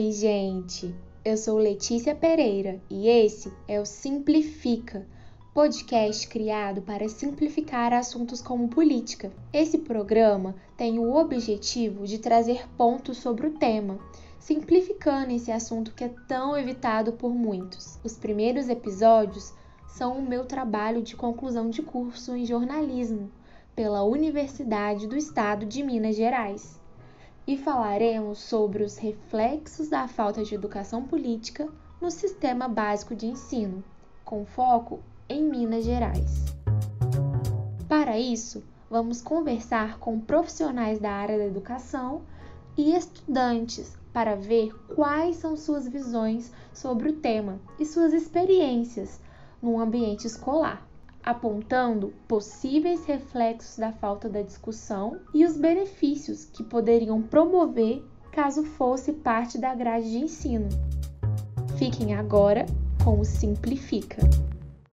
gente! Eu sou Letícia Pereira e esse é o Simplifica, podcast criado para simplificar assuntos como política. Esse programa tem o objetivo de trazer pontos sobre o tema, simplificando esse assunto que é tão evitado por muitos. Os primeiros episódios são o meu trabalho de conclusão de curso em jornalismo pela Universidade do Estado de Minas Gerais. E falaremos sobre os reflexos da falta de educação política no sistema básico de ensino, com foco em Minas Gerais. Para isso, vamos conversar com profissionais da área da educação e estudantes para ver quais são suas visões sobre o tema e suas experiências no ambiente escolar, apontando possíveis reflexos da falta da discussão e os benefícios que poderiam promover caso fosse parte da grade de ensino. Fiquem agora com o Simplifica.